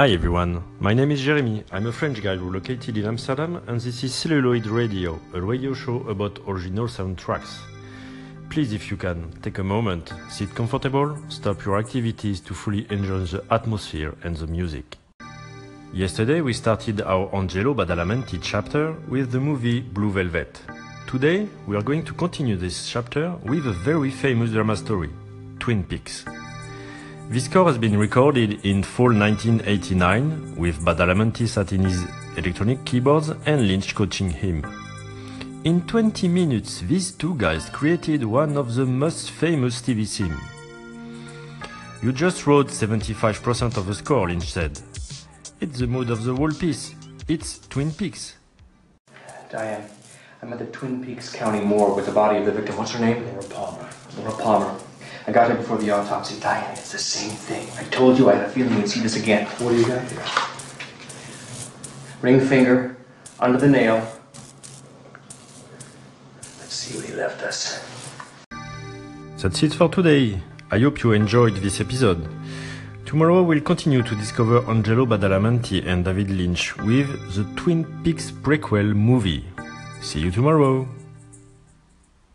Hi everyone, my name is Jeremy. I'm a French guy located in Amsterdam and this is Celluloid Radio, a radio show about original soundtracks. Please, if you can, take a moment, sit comfortable, stop your activities to fully enjoy the atmosphere and the music. Yesterday we started our Angelo Badalamenti chapter with the movie Blue Velvet. Today we are going to continue this chapter with a very famous drama story, Twin Peaks. This score has been recorded in fall 1989 with Badalamenti in his electronic keyboards and Lynch coaching him. In 20 minutes, these two guys created one of the most famous TV themes. You just wrote 75% of the score, Lynch said. It's the mood of the whole piece. It's Twin Peaks. Diane, I'm at the Twin Peaks County morgue with the body of the victim. What's her name? Laura Palmer. Laura Palmer. I got here before the autopsy. Diane, it's the same thing. I told you I had a feeling we'd see this again. What do you got here? Ring finger, under the nail. Let's see what he left us. That's it for today. I hope you enjoyed this episode. Tomorrow we'll continue to discover Angelo Badalamenti and David Lynch with the Twin Peaks prequel movie. See you tomorrow!